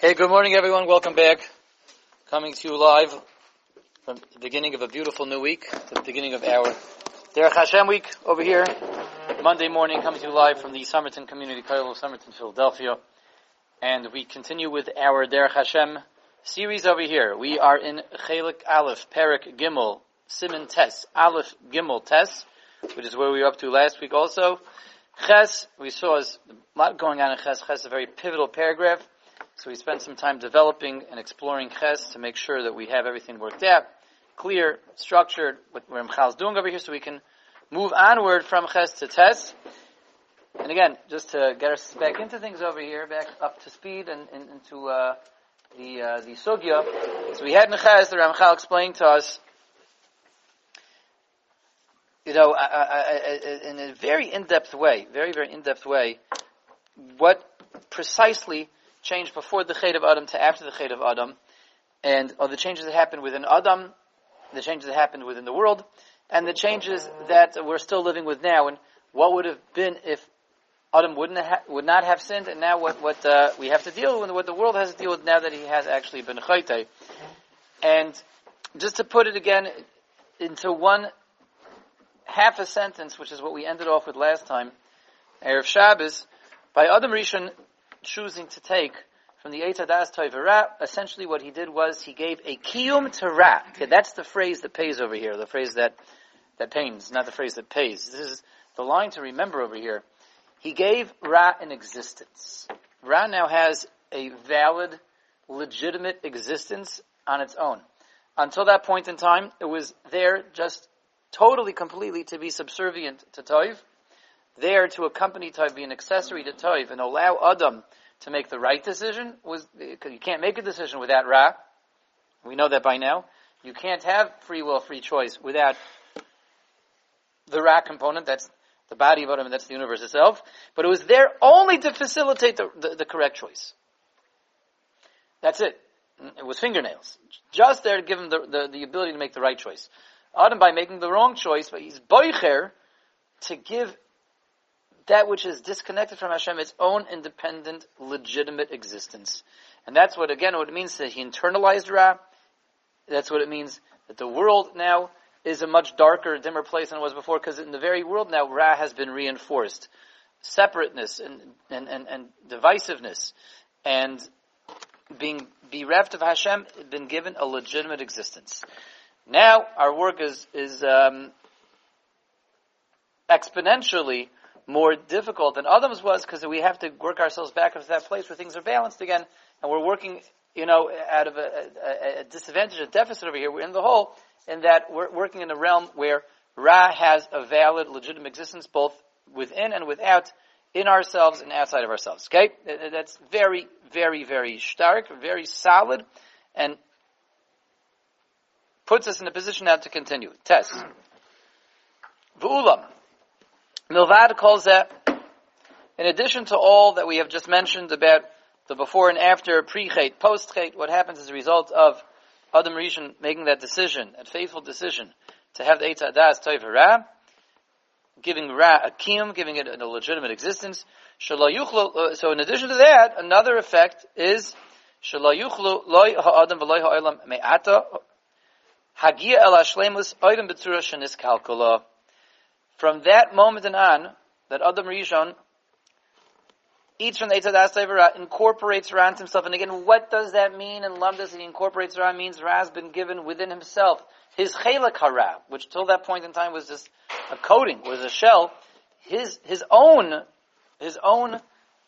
Okay, good morning everyone. Welcome back. Coming to you live from the beginning of a beautiful new week, the beginning of our Derech Hashem week over here. Monday morning coming to you live from the Somerton Community College of Somerton, Philadelphia. And we continue with our Derech Hashem series over here. We are in Chelik Aleph, Perik Gimel, Siman Tes, Aleph Gimel Tes, which is where we were up to last week also. Ches, we saw a lot going on in Ches. Ches is a very pivotal paragraph. So we spent some time developing and exploring Ches to make sure that we have everything worked out, clear, structured, what Ramchal is doing over here so we can move onward from Ches to Tes. And again, just to get us back into things over here, back up to speed and, and into uh, the uh, the sugya. So we had in Ches the Ramchal explained to us you know, in a very in-depth way, very, very in-depth way, what precisely changed before the Chet of Adam to after the Chet of Adam, and or the changes that happened within Adam, the changes that happened within the world, and the changes that we're still living with now, and what would have been if Adam wouldn't ha- would not have sinned, and now what what uh, we have to deal with, what the world has to deal with now that he has actually been chayte. And just to put it again into one half a sentence, which is what we ended off with last time, Erev Shabbos, by Adam Rishon choosing to take from the Eitz Hadas Toivera, essentially what he did was he gave a kiyum to Ra. Okay, that's the phrase that pays over here, the phrase that, that pains, not the phrase that pays. This is the line to remember over here. He gave Ra an existence. Ra now has a valid, legitimate existence on its own. Until that point in time, it was there just totally, completely to be subservient to Toiv, there to accompany Toiv, be an accessory to Toiv, and allow Adam to make the right decision, was, you can't make a decision without Ra. We know that by now. You can't have free will, free choice without the Ra component, that's the body of Adam, that's the universe itself. But it was there only to facilitate the, the, the correct choice. That's it. It was fingernails. Just there to give him the, the, the ability to make the right choice. Adam by making the wrong choice, but he's boicher to give that which is disconnected from Hashem its own independent, legitimate existence. And that's what, again, what it means that he internalized Ra. That's what it means that the world now is a much darker, dimmer place than it was before, because in the very world now, Ra has been reinforced. Separateness and, and, and, and divisiveness and being bereft of Hashem been given a legitimate existence. Now our work is is um, exponentially more difficult than Adam's was because we have to work ourselves back into that place where things are balanced again, and we're working, you know, out of a, a, a disadvantage, a deficit over here. We're in the hole in that we're working in a realm where Ra has a valid, legitimate existence both within and without, in ourselves and outside of ourselves. Okay, that's very, very, very stark, very solid, and puts us in a position now to continue. Test. V'ulam. Milvad calls that, in addition to all that we have just mentioned about the before and after, pre-chait, post-chait, what happens as a result of Adam Rishon making that decision, that faithful decision, to have the Eitz Adas Toiv Ra, giving Ra a kiyum, giving it a legitimate existence. Uh, so in addition to that, another effect is me'ata Hagia el Hashlemus Oidem Betzura Shenis. From that moment on, that Adam Rishon eats from the Eitzadas Tevera, incorporates Ra himself. And again, what does that mean in Lamdas? He incorporates Ra means Ra has been given within himself. His Chelak Hara, which till that point in time was just a coating, was a shell, his, his own, his own,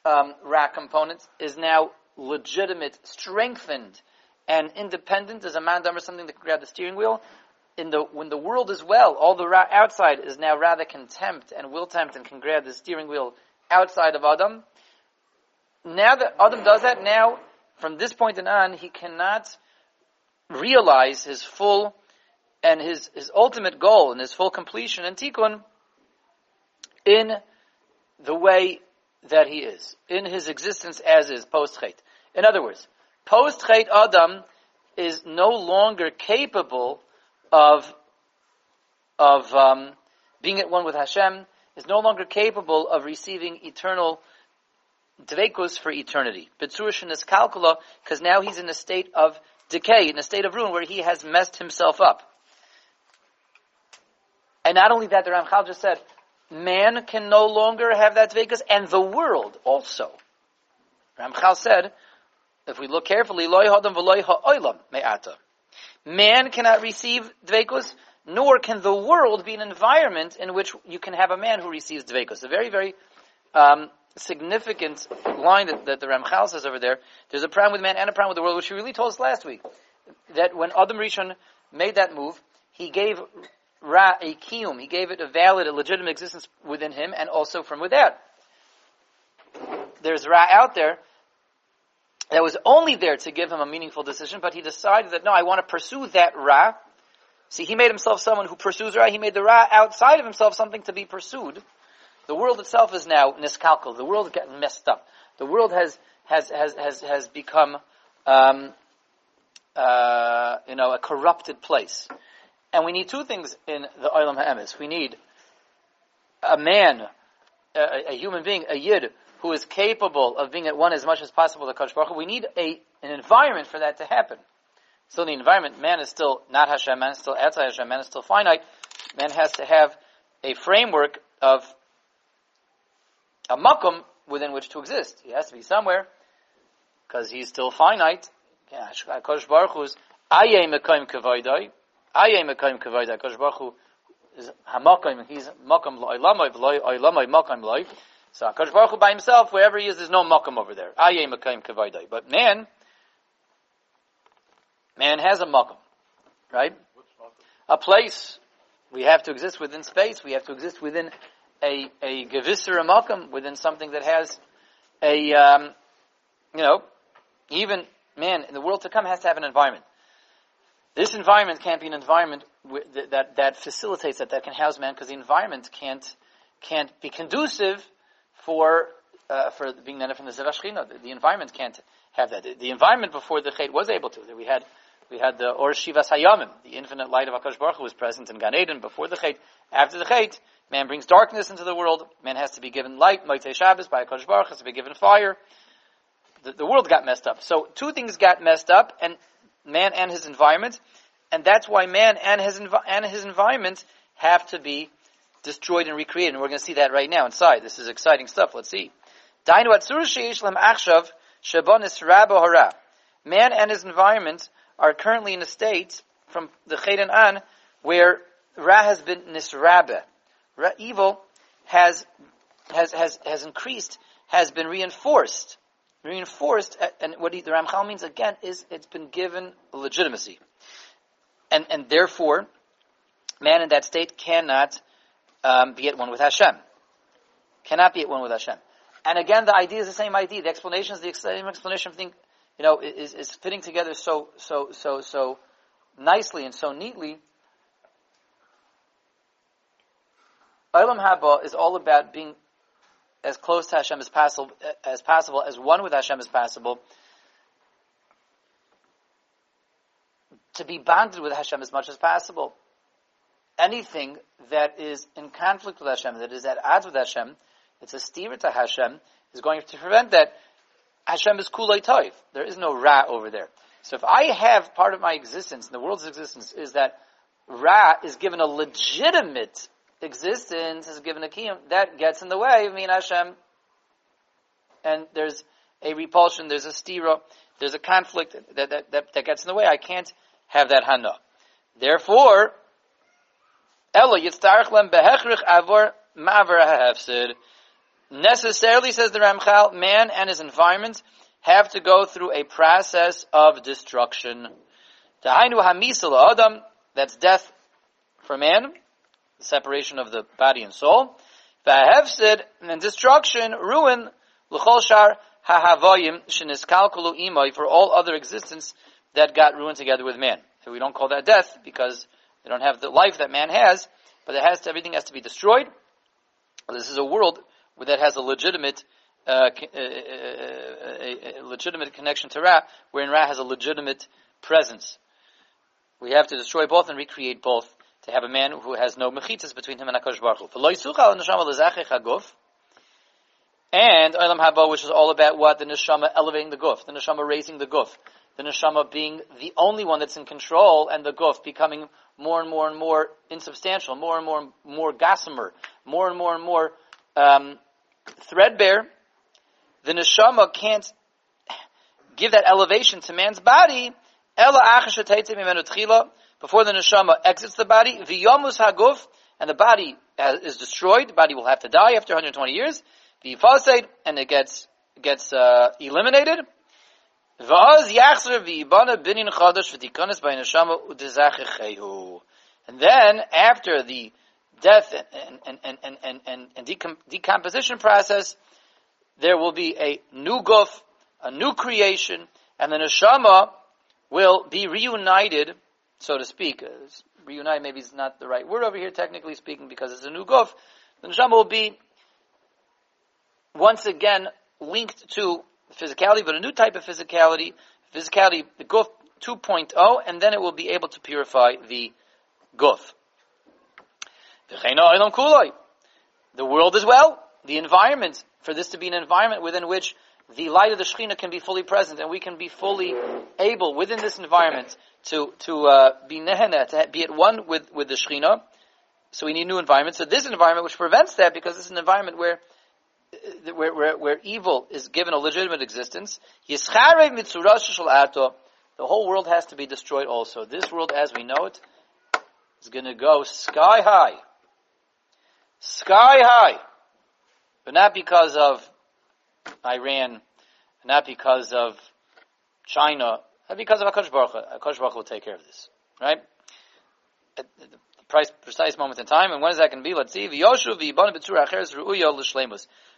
um, Ra component is now legitimate, strengthened, and independent as a man or something that can grab the steering wheel. In the when the world is well, all the ra- outside is now rather contempt and will tempt and can grab the steering wheel outside of Adam. Now that Adam does that, now from this point on, he cannot realize his full and his, his ultimate goal and his full completion and tikkun in the way that he is, in his existence as is post chait. In other words, post Chet Adam is no longer capable of of um, being at one with Hashem, is no longer capable of receiving eternal dvekus for eternity. Betzurishin is calcula, because now he's in a state of decay, in a state of ruin where he has messed himself up. And not only that, the Ramchal just said, man can no longer have that dvekus, and the world also. Ramchal said, if we look carefully, loy hadam v'loy ha'olam me'ata. Man cannot receive dvekus, nor can the world be an environment in which you can have a man who receives dvekus. A very, very um, significant line that, that the Ramchal says over there. There's a problem with man and a problem with the world, which he really told us last week. That when Adam Rishon made that move, he gave Ra a kiyum, he gave it a valid, a legitimate existence within him and also from without. There's Ra out there that was only there to give him a meaningful decision, but he decided that no, I want to pursue that Ra. See, he made himself someone who pursues Ra. He made the Ra outside of himself something to be pursued. The world itself is now niskalkal. The world getting messed up. The world has has has has, has become um, uh, you know a corrupted place. And we need two things in the Olam Ha'emes. We need a man, a, a, human being, a yid, who is capable of being at one as much as possible with Hakadosh Baruch Hu. We need a, an environment for that to happen. Still, the environment, man is still not Hashem, man is still outside Hashem, man is still finite. Man has to have a framework of a makom within which to exist. He has to be somewhere because he's still finite. Hakadosh uh, Baruch Hu is ayay mekayim kavaydai. Ayay mekayim kavaydai. Hakadosh Baruch Hu is hamakom. He's makom lo'ilamay v'loy oilamay makom loy. So Hakadosh Baruch Hu by himself, wherever he is, there's no makom over there. Ayay mekayim kavaydai. But man, man has a makom, right? A place. We have to exist within space. We have to exist within a a gevisser makom within something that has a um, you know even man in the world to come has to have an environment. This environment can't be an environment that that, that facilitates that that can house man because the environment can't can't be conducive for uh, for being nana from the zevashchina. The, the environment can't have that. The, the environment before the chait was able to. We had we had the Or Shivas Hayamim, the infinite light of Akash Baruch Hu was present in Gan Eden before the Chait. After the Chait, man brings darkness into the world. Man has to be given light, Moitei Shabbos, by Akash Baruch has to be given fire. The, the world got messed up. So two things got messed up, and man and his environment, and that's why man and his and his environment have to be destroyed and recreated. And we're going to see that right now inside. This is exciting stuff. Let's see. Man and his environment are currently in a state from the Chedan on where Ra has been nisrabe. Ra, evil has, has, has, has increased, has been reinforced. Reinforced, and what the Ramchal means again is it's been given legitimacy. And, and therefore, man in that state cannot um, be at one with Hashem. Cannot be at one with Hashem. And again, the idea is the same idea. The explanation is the same explanation thing you know, is, is fitting together so, so, so, so nicely and so neatly. Olam Haba is all about being as close to Hashem as possible, as possible, as one with Hashem as possible, to be bonded with Hashem as much as possible. Anything that is in conflict with Hashem, that is at odds with Hashem, it's a steer to Hashem, is going to prevent that. Hashem is kulay toiv. There is no ra over there. So if I have part of my existence, and the world's existence, is that ra is given a legitimate existence, is given a kiyum, that gets in the way of me and Hashem. And there's a repulsion, there's a stira, there's a conflict that, that, that, that gets in the way. I can't have that hana. Therefore, Yitztarech lem behechrich avor maver ha'hefsid necessarily, says the Ramchal, man and his environment have to go through a process of destruction. Adam, that's death for man, separation of the body and soul. Vahevsid, and destruction, ruin, l'chol shar hahavoyim for all other existence that got ruined together with man. So we don't call that death because they don't have the life that man has, but it has to, everything has to be destroyed. This is a world that has a legitimate uh, a, a, uh, uh, uh, a, legitimate connection to Ra, wherein Ra has a legitimate presence. We have to destroy both and recreate both to have a man who has no mechitas between him and Hakadosh Baruch Hu. And Olam Haba, which is all about what? The neshama elevating the guf, the neshama raising the guf, the neshama being the only one that's in control, and the guf becoming more and more and more insubstantial, more and more and more gossamer, more and more and more um, threadbare. The neshama can't give that elevation to man's body. Before the neshama exits the body, v'yomus haguf, and the body is destroyed. The body will have to die after 120 years. The phosphate, and it gets gets uh, eliminated. And then, after the death and, and, and, and, and, decomposition process, there will be a new guf, a new creation, and the neshama will be reunited, so to speak. Uh, reunite maybe is not the right word over here, technically speaking, because it's a new guf. The neshama will be once again linked to physicality, but a new type of physicality, physicality, the guf 2.0, and then it will be able to purify the guf. The world as well, the environment, for this to be an environment within which the light of the Shekhinah can be fully present, and we can be fully able within this environment to to uh, be nehena, to be at one with with the Shekhinah. So we need new environment. So this environment, which prevents that, because this is an environment where Uh, where, where, where evil is given a legitimate existence, the whole world has to be destroyed also. This world as we know it is going to go sky high. Sky high. But not because of Iran, not because of China, not because of Akash Baruch. Akash Baruch will take care of this. Right? Uh, Precise moment in time, and when is that going to be? Let's see. The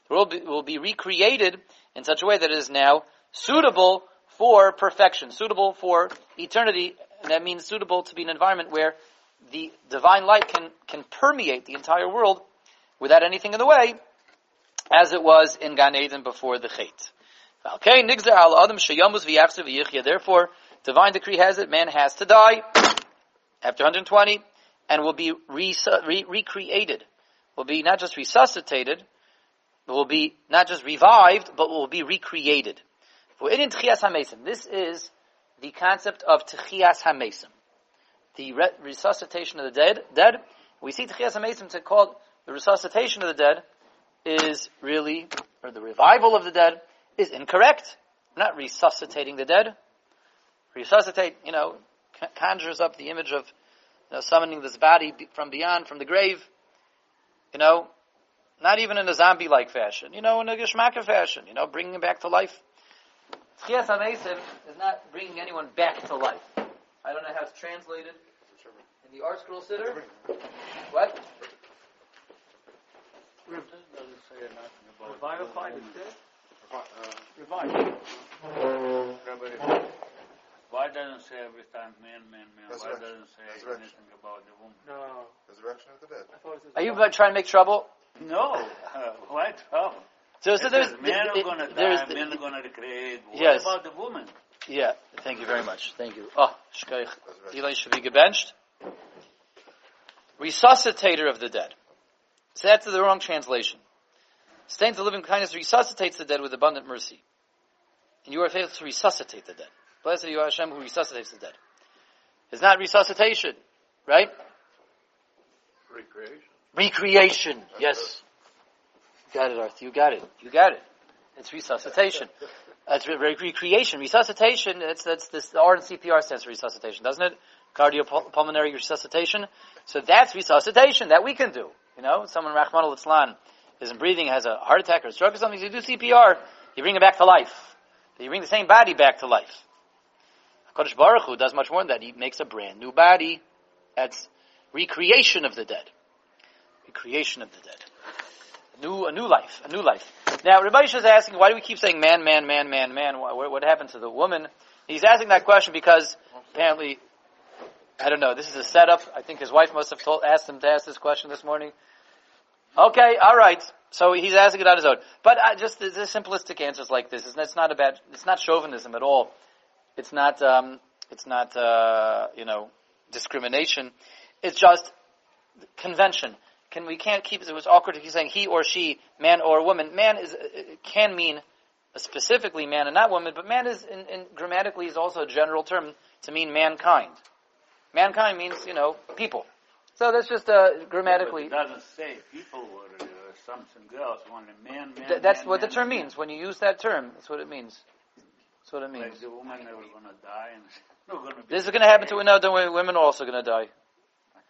world will be recreated in such a way that it is now suitable for perfection, suitable for eternity, and that means suitable to be an environment where the divine light can, can permeate the entire world without anything in the way, as it was in Gan Eden before the Chet. Okay, nigzar al adam sheyamus v'yachsev Therefore, divine decree has it, man has to die after 120, and will be re- re- recreated. Will be not just resuscitated, will be not just revived, but will be recreated. This is the concept of Tchias HaMesim, the re- resuscitation of the dead. Dead. We see Tchias HaMesim to call the resuscitation of the dead is really, or the revival of the dead is incorrect. We're not resuscitating the dead. Resuscitate, you know, conjures up the image of you know, summoning this body from beyond, from the grave. You know, not even in a zombie-like fashion, you know, in a geschmacka fashion, you know, bringing him back to life. Tchias HaMesim is not bringing anyone back to life. I don't know how it's translated in the ArtScroll Siddur. What? Revivified instead? Revived. Why doesn't say every time man, man, man? Why doesn't say anything about the woman? No. Resurrection of the dead. Are you trying to make trouble? No, uh, why trouble? So, so there's, men the, are going to there's die, the- men are going to recreate. What Yes. about the woman? Yeah, thank you very much. Thank you. Oh, shkoich. Eli should be gebenched. Resuscitator of the dead. So that's the wrong translation. Stains the living kindness resuscitates the dead with abundant mercy. And you are faithful to resuscitate the dead. Blessed are you, Hashem, who resuscitates the dead. It's not resuscitation, right? Recreation. Recreation. Yes. You got it, Arthur. You got it. You got it. It's resuscitation. It's re- re- recreation. Resuscitation, it's, that's this, the R and CPR stands for resuscitation, doesn't it? Cardiopulmonary resuscitation. So that's resuscitation that we can do. You know, someone, Rahman al isn't breathing, has a heart attack or a stroke or something, you do CPR, you bring him back to life. You bring the same body back to life. HaKadosh Baruch Hu does much more than that. He makes a brand new body. That's recreation of the dead. Recreation of the dead. A new, a new life, a new life. Now, Rabbi is asking, why do we keep saying man, man, man, man, man? What, what happened to the woman? He's asking that question because apparently, I don't know, this is a setup. I think his wife must have told, asked him to ask this question this morning. Okay, alright. So he's asking it on his own. But uh, just the, the simplistic answers like this, it's not about, it's not chauvinism at all. It's not, um, it's not, uh, you know, discrimination. It's just convention. can we can't keep it. It was awkward to keep saying he or she, man or woman. Man is can mean specifically man and not woman, but man is in, in grammatically is also a general term to mean mankind. Mankind means you know people. So that's just uh, grammatically. It doesn't say people or uh, something else. Only man, man. Th- that's man, what man, the term means. When you use that term, that's what it means. That's what it means. Like the woman never gonna die and not gonna. This is going to happen to no. Don't worry. Women are also going to die. I.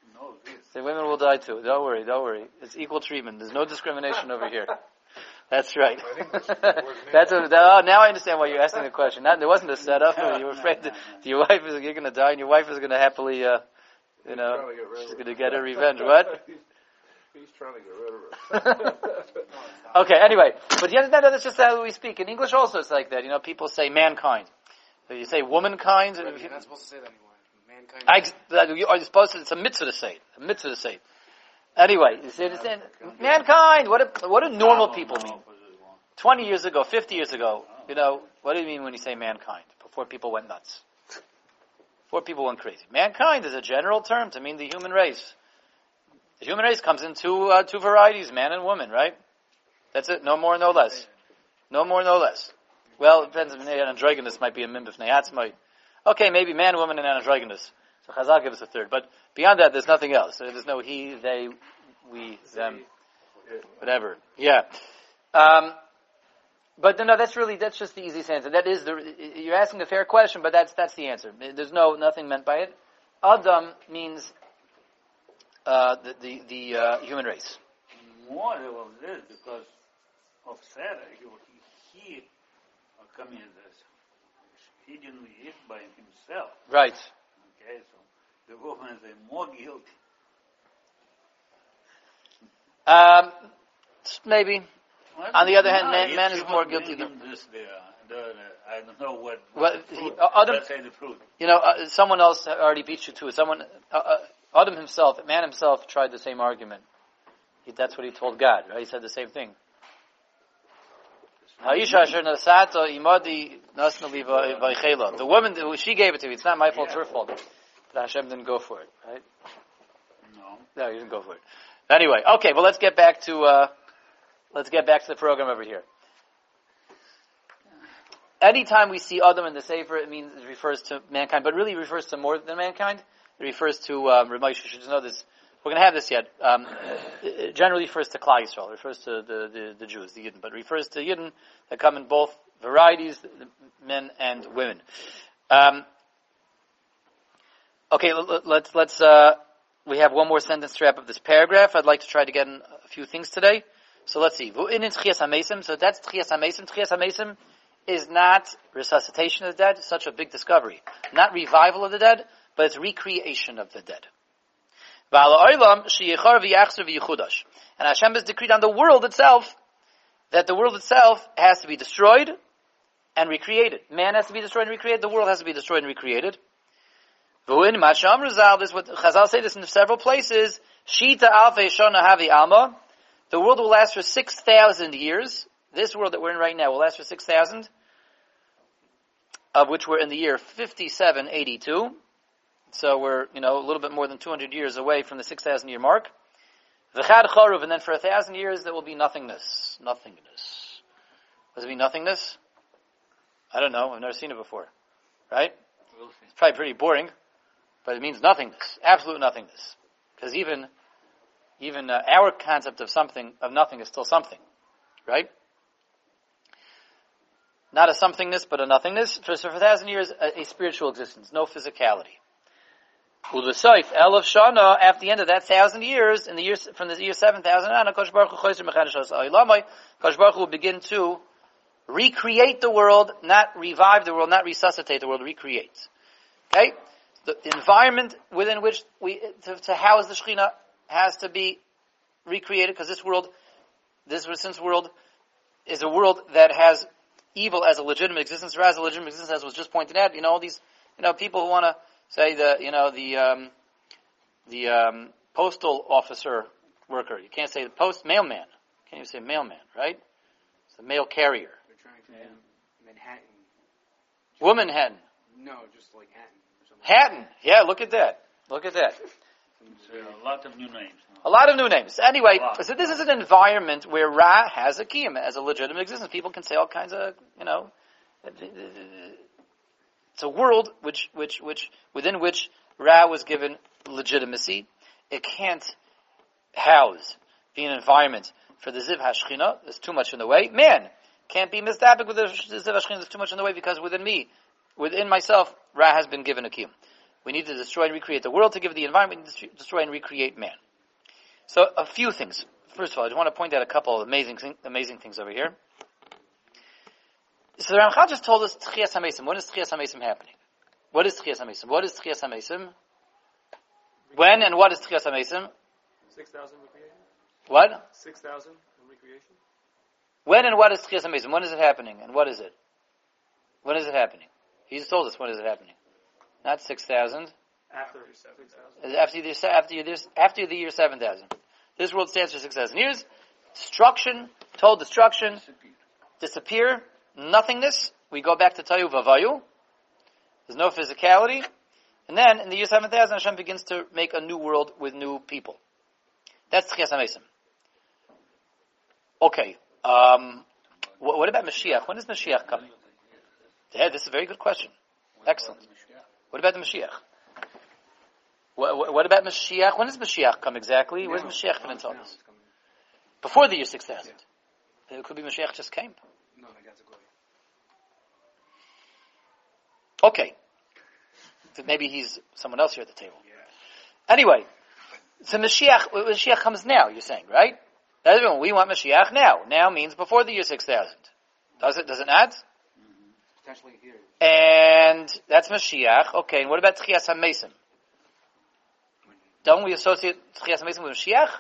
The women will die too. Don't worry. Don't worry. It's equal treatment. There's no discrimination over here. That's right. That's the word That's a, oh, now I understand why you're asking the question. Not, there wasn't a setup. You were afraid that your wife is you're going to die, and your wife is going to happily, uh, you know, trying to get rid of she's going to get her revenge. What? He's, he's trying to get rid of it. Okay. Anyway, but the other that's just how we speak in English. Also, it's like that. You know, people say mankind. So you say womankind. Right, You're not supposed to say that anymore. Mankind. I, that you are supposed to. It's a mitzvah to say. it. A mitzvah to say. it. Anyway, you see, understand? Mankind. What? Do, what do normal people mean? Twenty years ago, fifty years ago, oh. you know, what do you mean when you say mankind? Before people went nuts. Before people went crazy. Mankind is a general term to mean the human race. The human race comes in two uh, two varieties, man and woman, right? That's it. No more, no less. No more, no less. Well, it depends. Androgynous might be a mim might. Okay, maybe man, woman, and androgynous. So Chazal gives us a third. But beyond that, there's nothing else. There's no he, they, we, them, whatever. Yeah. Um, but no, that's really that's just the easiest answer. That is the you're asking a fair question, but that's that's the answer. There's no nothing meant by it. Adam means uh, the the, the uh, human race. More of this because of Sarah. He, he, he uh, coming as he didn't eat by himself. Right. Okay, so the woman is more guilty. Um, maybe. On the other hand, man- man is more guilty than. This, the, the, I don't know what. Well, what he- fruit. uh, Adam- say the fruit. You know, uh, someone else already beat you to it. Someone, uh, uh, Adam himself, man himself, tried the same argument. He, that's what he told God. Right? He said the same thing. Ha'isha asher nasato imadi nasnu li va- vaychela. The woman, she gave it to me. It's not my fault; it's her fault. But Hashem didn't go for it. Right? No. No, he didn't go for it. Anyway, okay. Well, let's get back to uh, let's get back to the program over here. Anytime we see Adam in the Sefer, it means it refers to mankind, but really refers to more than mankind. It refers to um, Ramesh. You should know this. We're going to have this yet. Um, it generally refers to Klal Yisrael. It refers to the, the, the Jews, the Yidden, but refers to Yidden that come in both varieties, men and women. Um, okay, let's let's. Uh, we have one more sentence to wrap up this paragraph. I'd like to try to get in a few things today. So let's see. Tchias. So that's tchias hamesim. Tchias hamesim is not resuscitation of the dead, such a big discovery. Not revival of the dead, but it's recreation of the dead. And Hashem has decreed on the world itself that the world itself has to be destroyed and recreated. Man has to be destroyed and recreated. The world has to be destroyed and recreated. This is what Chazal say this in several places. Alma. The world will last for 6,000 years. This world that we're in right now will last for 6,000, of which we're in the year 5782. So we're, you know, a little bit more than 200 years away from the 6,000 year mark. V'chad charuv, and then for a thousand years there will be nothingness. Nothingness. Does it mean nothingness? I don't know. I've never seen it before. Right? It's probably pretty boring, but it means nothingness. Absolute nothingness. Because even, even uh, our concept of something, of nothing is still something. Right? Not a somethingness, but a nothingness. For, for a thousand years, a, a spiritual existence, no physicality. Ulesoif, El of Shana, after the end of that thousand years, in the year, from the year 7000 on, Kosh Baruch Hu choser mechanish has oilamai, Kosh Baruch will begin to recreate the world, not revive the world, not resuscitate the world, recreate. Okay? The environment within which we, to, to house the Shekhinah has to be recreated, because this world, this since world, is a world that has evil as a legitimate existence, or as a legitimate existence, as was just pointed out. You know, all these, you know, people who want to say the, you know, the, um, the um, postal officer worker. You can't say the post mailman. You can't even say mailman, right? It's the mail carrier. They're trying to name Manhattan. Woman hen. No, just like Hatton or something. Hatton. Yeah, look at that. Look at that. It's a lot of new names. A lot of new names. Anyway, so this is an environment where Ra has a kiyum, as a legitimate existence. People can say all kinds of, you know, it's a world which, which, which, within which Ra was given legitimacy. It can't house, be an environment for the Ziv Hashchina. There's too much in the way. Man can't be misdabic with the Ziv Hashchina. There's too much in the way because within me, within myself, Ra has been given a kiyum. We need to destroy and recreate the world to give the environment, destroy and recreate man. So a few things. First of all, I just want to point out a couple of amazing, amazing things over here. So the Ramchal just told us Tchias HaMesim. When is Tchias HaMesim happening? What is Tchias HaMesim? What is Tchias HaMesim? When and what is Tchias HaMesim? 6,000 recreation? What? 6,000 in recreation? When and what is Tchias HaMesim? When is it happening? And what is it? When is it happening? He just told us when is it happening. Not 6,000. After 6,000. After the, year- after, the year- after the year 7,000. This world stands for 6,000 years. Destruction, total destruction, disappear, nothingness. We go back to Tayu Vavayu. There's no physicality. And then in the year 7,000, Hashem begins to make a new world with new people. That's Tchias HaMesim. Okay. Um, what, what about Mashiach? When is Mashiach coming? Yeah, this is a very good question. Excellent. What about the Mashiach? What, what, what about Mashiach? When does Mashiach come exactly? Where's Mashiach going to tell us? Before the year 6000. It could be Mashiach just came. No, I got to go. Okay. So maybe he's someone else here at the table. Anyway, so Mashiach, Mashiach comes now, you're saying, right? That's when we want Mashiach now. Now means before the year 6000. Does it, does it not? Potentially here. And that's Mashiach. Okay, and what about Tchias HaMesim? Don't we associate Tchias HaMesim with Mashiach?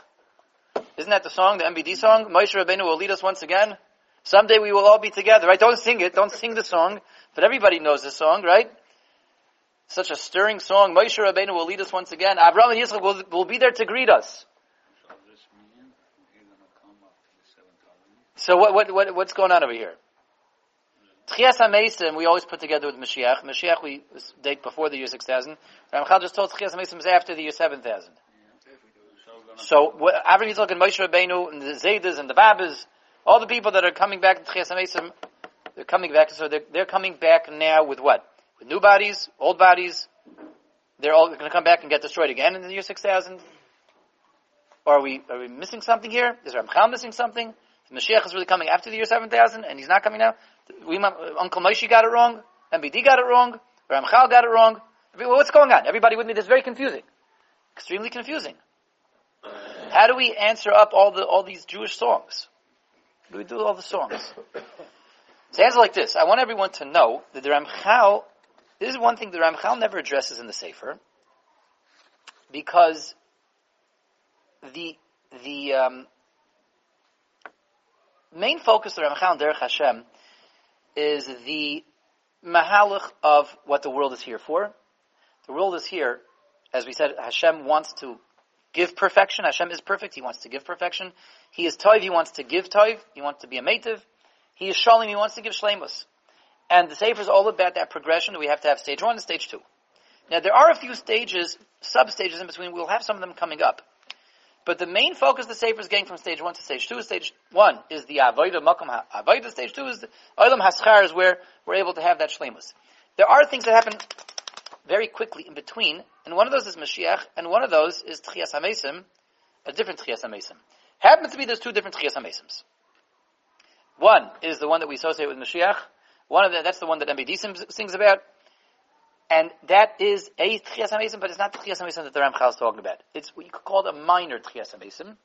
Isn't that the song, the MBD song? Moshe Rabbeinu will lead us once again. Someday we will all be together, right? Don't sing it, don't sing the song, but everybody knows the song, right? Such a stirring song. Moshe Rabbeinu will lead us once again. Abraham and Yitzchak will, will be there to greet us. So this means he's going to come after the 7,000 So what, what, what, what's going on over here? Tchias HaMesim, we always put together with Mashiach. Mashiach we date before the year 6000. Ramchal just told Tchias HaMesim is after the year 7000. So Avram Yitzchak and Moshe Rabbeinu and the Zaydas and the Babas, all the people that are coming back to Tchias they're coming back. So they're, they're coming back now with what? With new bodies, old bodies. They're all going to come back and get destroyed again in the year 6000. Or are we are we missing something here? Is Ramchal missing something? The Mashiach is really coming after the year 7000 and he's not coming now? We, Uncle Moishy got it wrong. MBD got it wrong. Ramchal got it wrong. What's going on? Everybody with me, this is very confusing. Extremely confusing. How do we answer up all the all these Jewish songs? Do we do all the songs? So answer like this. I want everyone to know that the Ramchal, this is one thing the Ramchal never addresses in the Sefer, because the the um, main focus of the Ramchal and Derech Hashem is the mahalach of what the world is here for. The world is here, as we said, Hashem wants to give perfection. Hashem is perfect. He wants to give perfection. He is toiv. He wants to give toiv. He wants to be a mativ. He is shalim. He wants to give shlemus. And the Sefer is all about that progression. We have to have stage one and stage two. Now there are a few stages, sub-stages in between. We'll have some of them coming up. But the main focus the Sefer is getting from stage one to stage two. Stage one is the Avodah Makom Avodah. Stage two is the Olam Haschar is where we're able to have that shlemus. There are things that happen very quickly in between, and one of those is Mashiach, and one of those is Tchias HaMesim, a different Tchias HaMesim. Happens to be there's two different Tchias HaMesims. One is the one that we associate with Mashiach. One of the, that's the one that MBD sings, about. And that is a Tchias HaMesim, but it's not the Tchias HaMesim that the Ramchal is talking about. It's what you could call a minor Tchias HaMesim.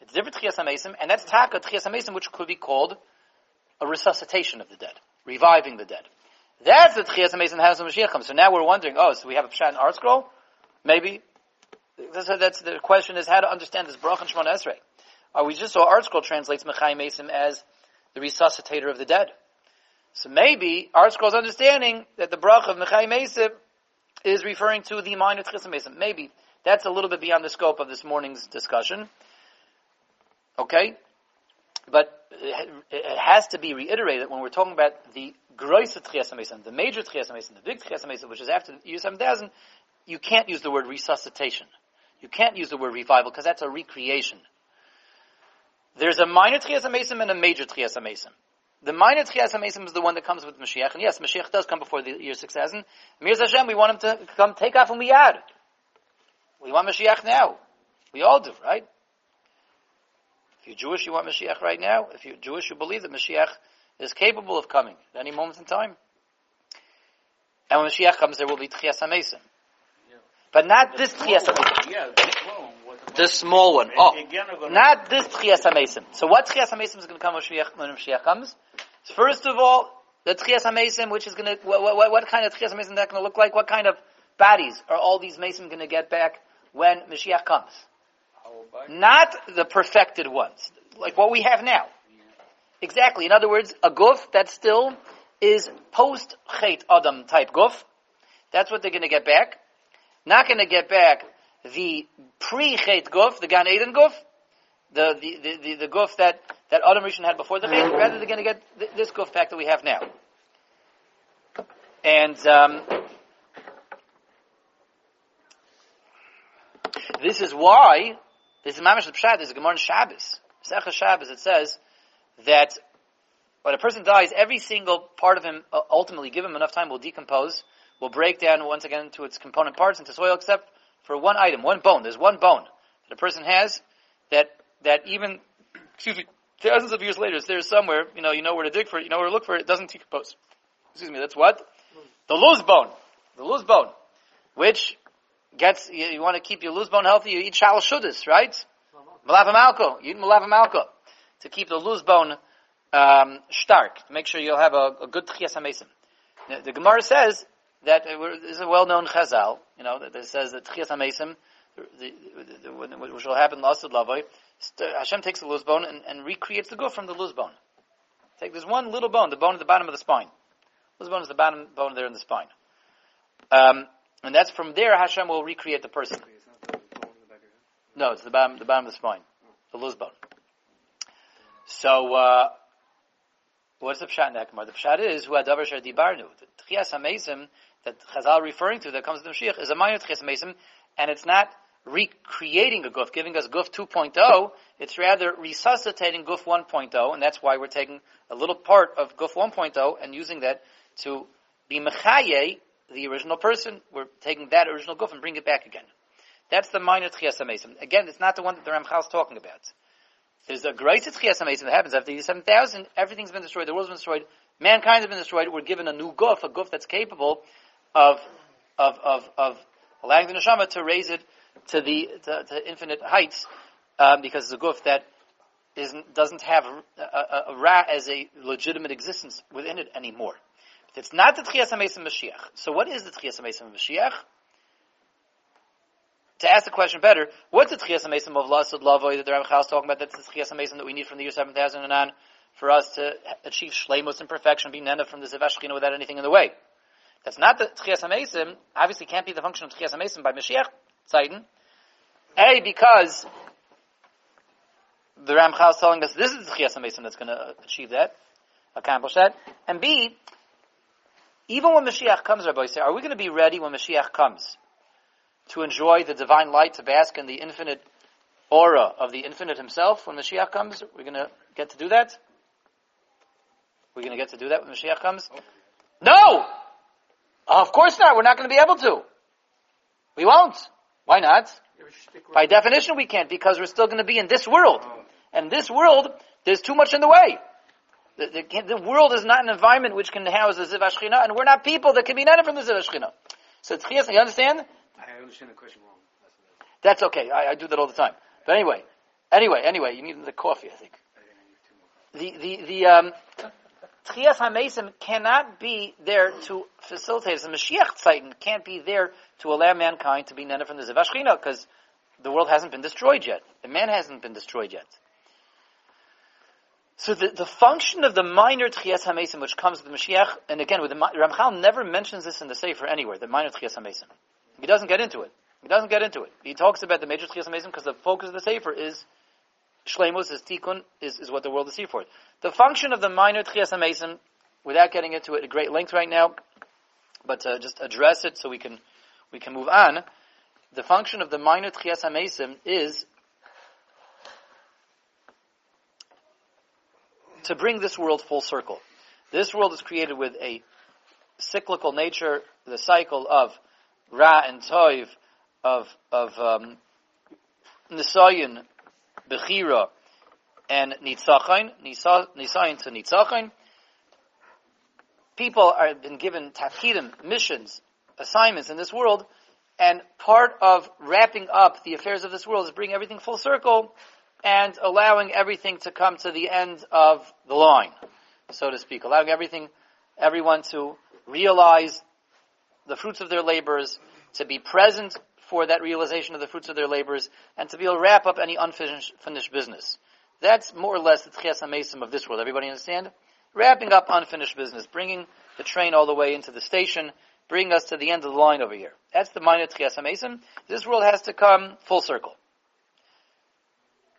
It's different Tchias HaMesim, and that's Taka Tchias HaMesim, which could be called a resuscitation of the dead, reviving the dead. That's the Tchias HaMesim has when Mashiach comes. So now we're wondering, oh, so we have a Pshat in ArtScroll? Maybe. So that's the question is how to understand this Baruch and Shemona Esrei. Uh, we just saw ArtScroll translates Mechai Mesim as the resuscitator of the dead. So maybe ArtScroll's understanding that the Baruch of Mechai is referring to the minor Tchias. Maybe. That's a little bit beyond the scope of this morning's discussion. Okay? But it has to be reiterated when we're talking about the gross Tchias the major Tchias the big Tchias which is after the year 7000, you can't use the word resuscitation. You can't use the word revival because that's a recreation. There's a minor Tchias and a major Tchias. The minor Tchias is the one that comes with Mashiach. And yes, Mashiach does come before the year 6000. Mirza Hashem, we want him to come take off and we add. We want Mashiach now. We all do, right? If you're Jewish, you want Mashiach right now. If you're Jewish, you believe that Mashiach is capable of coming at any moment in time. And when Mashiach comes, there will be Tchias HaMesim. But not this Tchias HaMesim. Yeah, the small one. What about- The small one. Oh. Again, I'm gonna- Not this Tchias HaMesim. So what Tchias HaMesim is going to come when Mashiach, when Mashiach comes? First of all, the Tchias HaMesim, which is going to, what, what, what kind of Tchias HaMesim is that going to look like? What kind of bodies are all these Mesim going to get back when Mashiach comes? Not the perfected ones, like what we have now. Exactly. In other words, a guf that still is post Chet Adam type guf. That's what they're going to get back. Not going to get back the pre Chet guf, the Gan Eden guf, the the the, the, the guf that that Adam Rishon had before the Chet. Rather, they're going to get th- this guf back that we have now. And um, this is why this is Mamash Pshat. This is Gemara Shabbos. Secha Shabbos. It says that when a person dies, every single part of him, uh, ultimately, give him enough time, will decompose, will break down once again into its component parts, into soil, except for one item, one bone. There's one bone that a person has that, that even, excuse me, thousands of years later, it's there somewhere, you know, you know where to dig for it, you know where to look for it, it doesn't decompose. Excuse me, that's what? The luz bone. The luz bone. Which gets, you, you want to keep your luz bone healthy, you eat shal shudas, right? Malava malko. You eat malava malko. To keep the luz bone um, stark, to make sure you'll have a, a good tchias hamesim. The, the Gemara says that uh, this is a well-known chazal, you know, that, says that tchias hamesim, which will happen last lavoy, Hashem takes the luz bone and, and recreates the guf from the luz bone. Take there's one little bone, the bone at the bottom of the spine. Luz bone is the bottom bone there in the spine. Um, and that's from there Hashem will recreate the person. Okay, it's the bone in the back of. No, it's the bottom, the bottom of the spine, the luz bone. So, uh, what's the pshat in that? The pshat is who adavar sher dibarnu. The tchias hamesim that Chazal referring to that comes to the Mashiach is a minor tchias hamesim, and it's not recreating a guf, giving us guf 2.0. It's rather resuscitating guf 1.0, and that's why we're taking a little part of guf 1.0 and using that to be mechaye the original person. We're taking that original guf and bring it back again. That's the minor Tchias. Again, it's not the one that the Ramchal is talking about. There's a great Tchias that happens after the 7000, everything's been destroyed, the world's been destroyed, mankind has been destroyed, we're given a new guf, a guf that's capable of, of, of, of allowing the neshama to raise it to the, to, to infinite heights, um, because it's a guf that isn't, doesn't have a, a, a ra as a legitimate existence within it anymore. It's not the Tchias HaMesim Mashiach. So what is the Tchias HaMesim Mashiach? to ask the question better, what's the Tchias HaMesim of Lasud Lavoy that the Ramchal is talking about? That's the Tchias HaMesim that we need from the year 7000 and on for us to achieve Shleimus and perfection, be Nena from the Zevashchina without anything in the way. That's not the Tchias HaMesim, obviously can't be the function of Tchias HaMesim by Mashiach Zeiten. A, because the Ramchal is telling us this is the Tchias that's going to achieve that, accomplish that. And B, even when Mashiach comes, Rabbi say, are we going to be ready when Mashiach comes? to enjoy the divine light, to bask in the infinite aura of the infinite himself when Mashiach comes? We're going to get to do that? We're going to get to do that when Mashiach comes? No! Of course not. We're not going to be able to. We won't. Why not? By definition, we can't because we're still going to be in this world. Oh. And this world, there's too much in the way. The, the, the world is not an environment which can house the Ziv Ashchina, and we're not people that can be netted from the Ziv Ashchina. So, Tchias, you understand? I understand the question wrong. That's okay. I, I do that all the time. But anyway, anyway, anyway, you need the coffee, I think. I didn't need two more. The, the, the, um, Tchias HaMesim cannot be there to facilitate. The Mashiach Zeiten can't be there to allow mankind to be nena from the Zivashchina because the world hasn't been destroyed yet. The man hasn't been destroyed yet. So the, the function of the minor Tchias HaMesim which comes with the Mashiach, and again, with the, Ramchal never mentions this in the Sefer anywhere, the minor Tchias HaMesim. He doesn't get into it. He doesn't get into it. He talks about the major Tchias HaMesim because the focus of the Sefer is Shlemus, is Tikkun, is, is what the world is here for. The function of the minor Tchias HaMesim, without getting into it at great length right now, but uh, just address it so we can, we can move on, the function of the minor Tchias HaMesim is to bring this world full circle. This world is created with a cyclical nature, the cycle of Ra and Toiv, of, of, um, Nisayan, Bechira, and Nitzachain, Nisayan to Nitzachain. People are been given tafkidim, missions, assignments in this world, and part of wrapping up the affairs of this world is bringing everything full circle and allowing everything to come to the end of the line, so to speak, allowing everything, everyone to realize the fruits of their labors, to be present for that realization of the fruits of their labors, and to be able to wrap up any unfinished finished business. That's more or less the Tchias HaMesim of this world. Everybody understand? Wrapping up unfinished business, bringing the train all the way into the station, bringing us to the end of the line over here. That's the minor Tchias HaMesim. This world has to come full circle.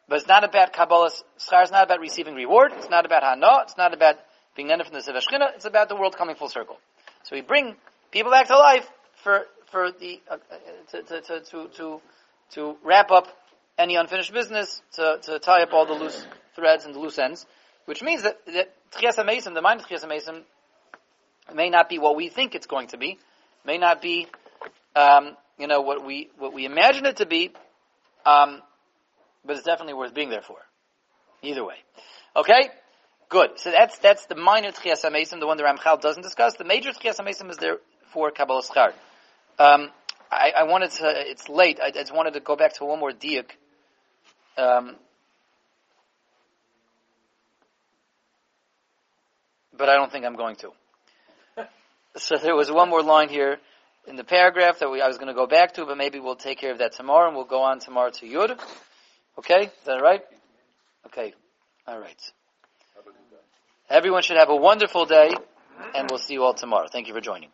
But it's not about Kabbalah, Schar is not about receiving reward, it's not about Hana, it's not about being ended from the Ziv HaShechina, it's about the world coming full circle. So we bring people back to life for, for the, uh, to, to, to, to, to, wrap up any unfinished business, to, to tie up all the loose threads and the loose ends, which means that, that HaMesim, the mind of Tchias may not be what we think it's going to be, may not be, um, you know, what we, what we imagine it to be, um, but it's definitely worth being there for. Either way. Okay? Good. So that's, that's the minor Tchias HaMesim, the one the Ramchal doesn't discuss. The major Tchias HaMesim is there for Kabbalah Schar. Um, I, I, wanted to, it's late, I, I, just wanted to go back to one more diak. Um, but I don't think I'm going to. so there was one more line here in the paragraph that we, I was going to go back to, but maybe we'll take care of that tomorrow, and we'll go on tomorrow to Yud. Okay? Is that right? Okay. All right. Everyone should have a wonderful day, and we'll see you all tomorrow. Thank you for joining.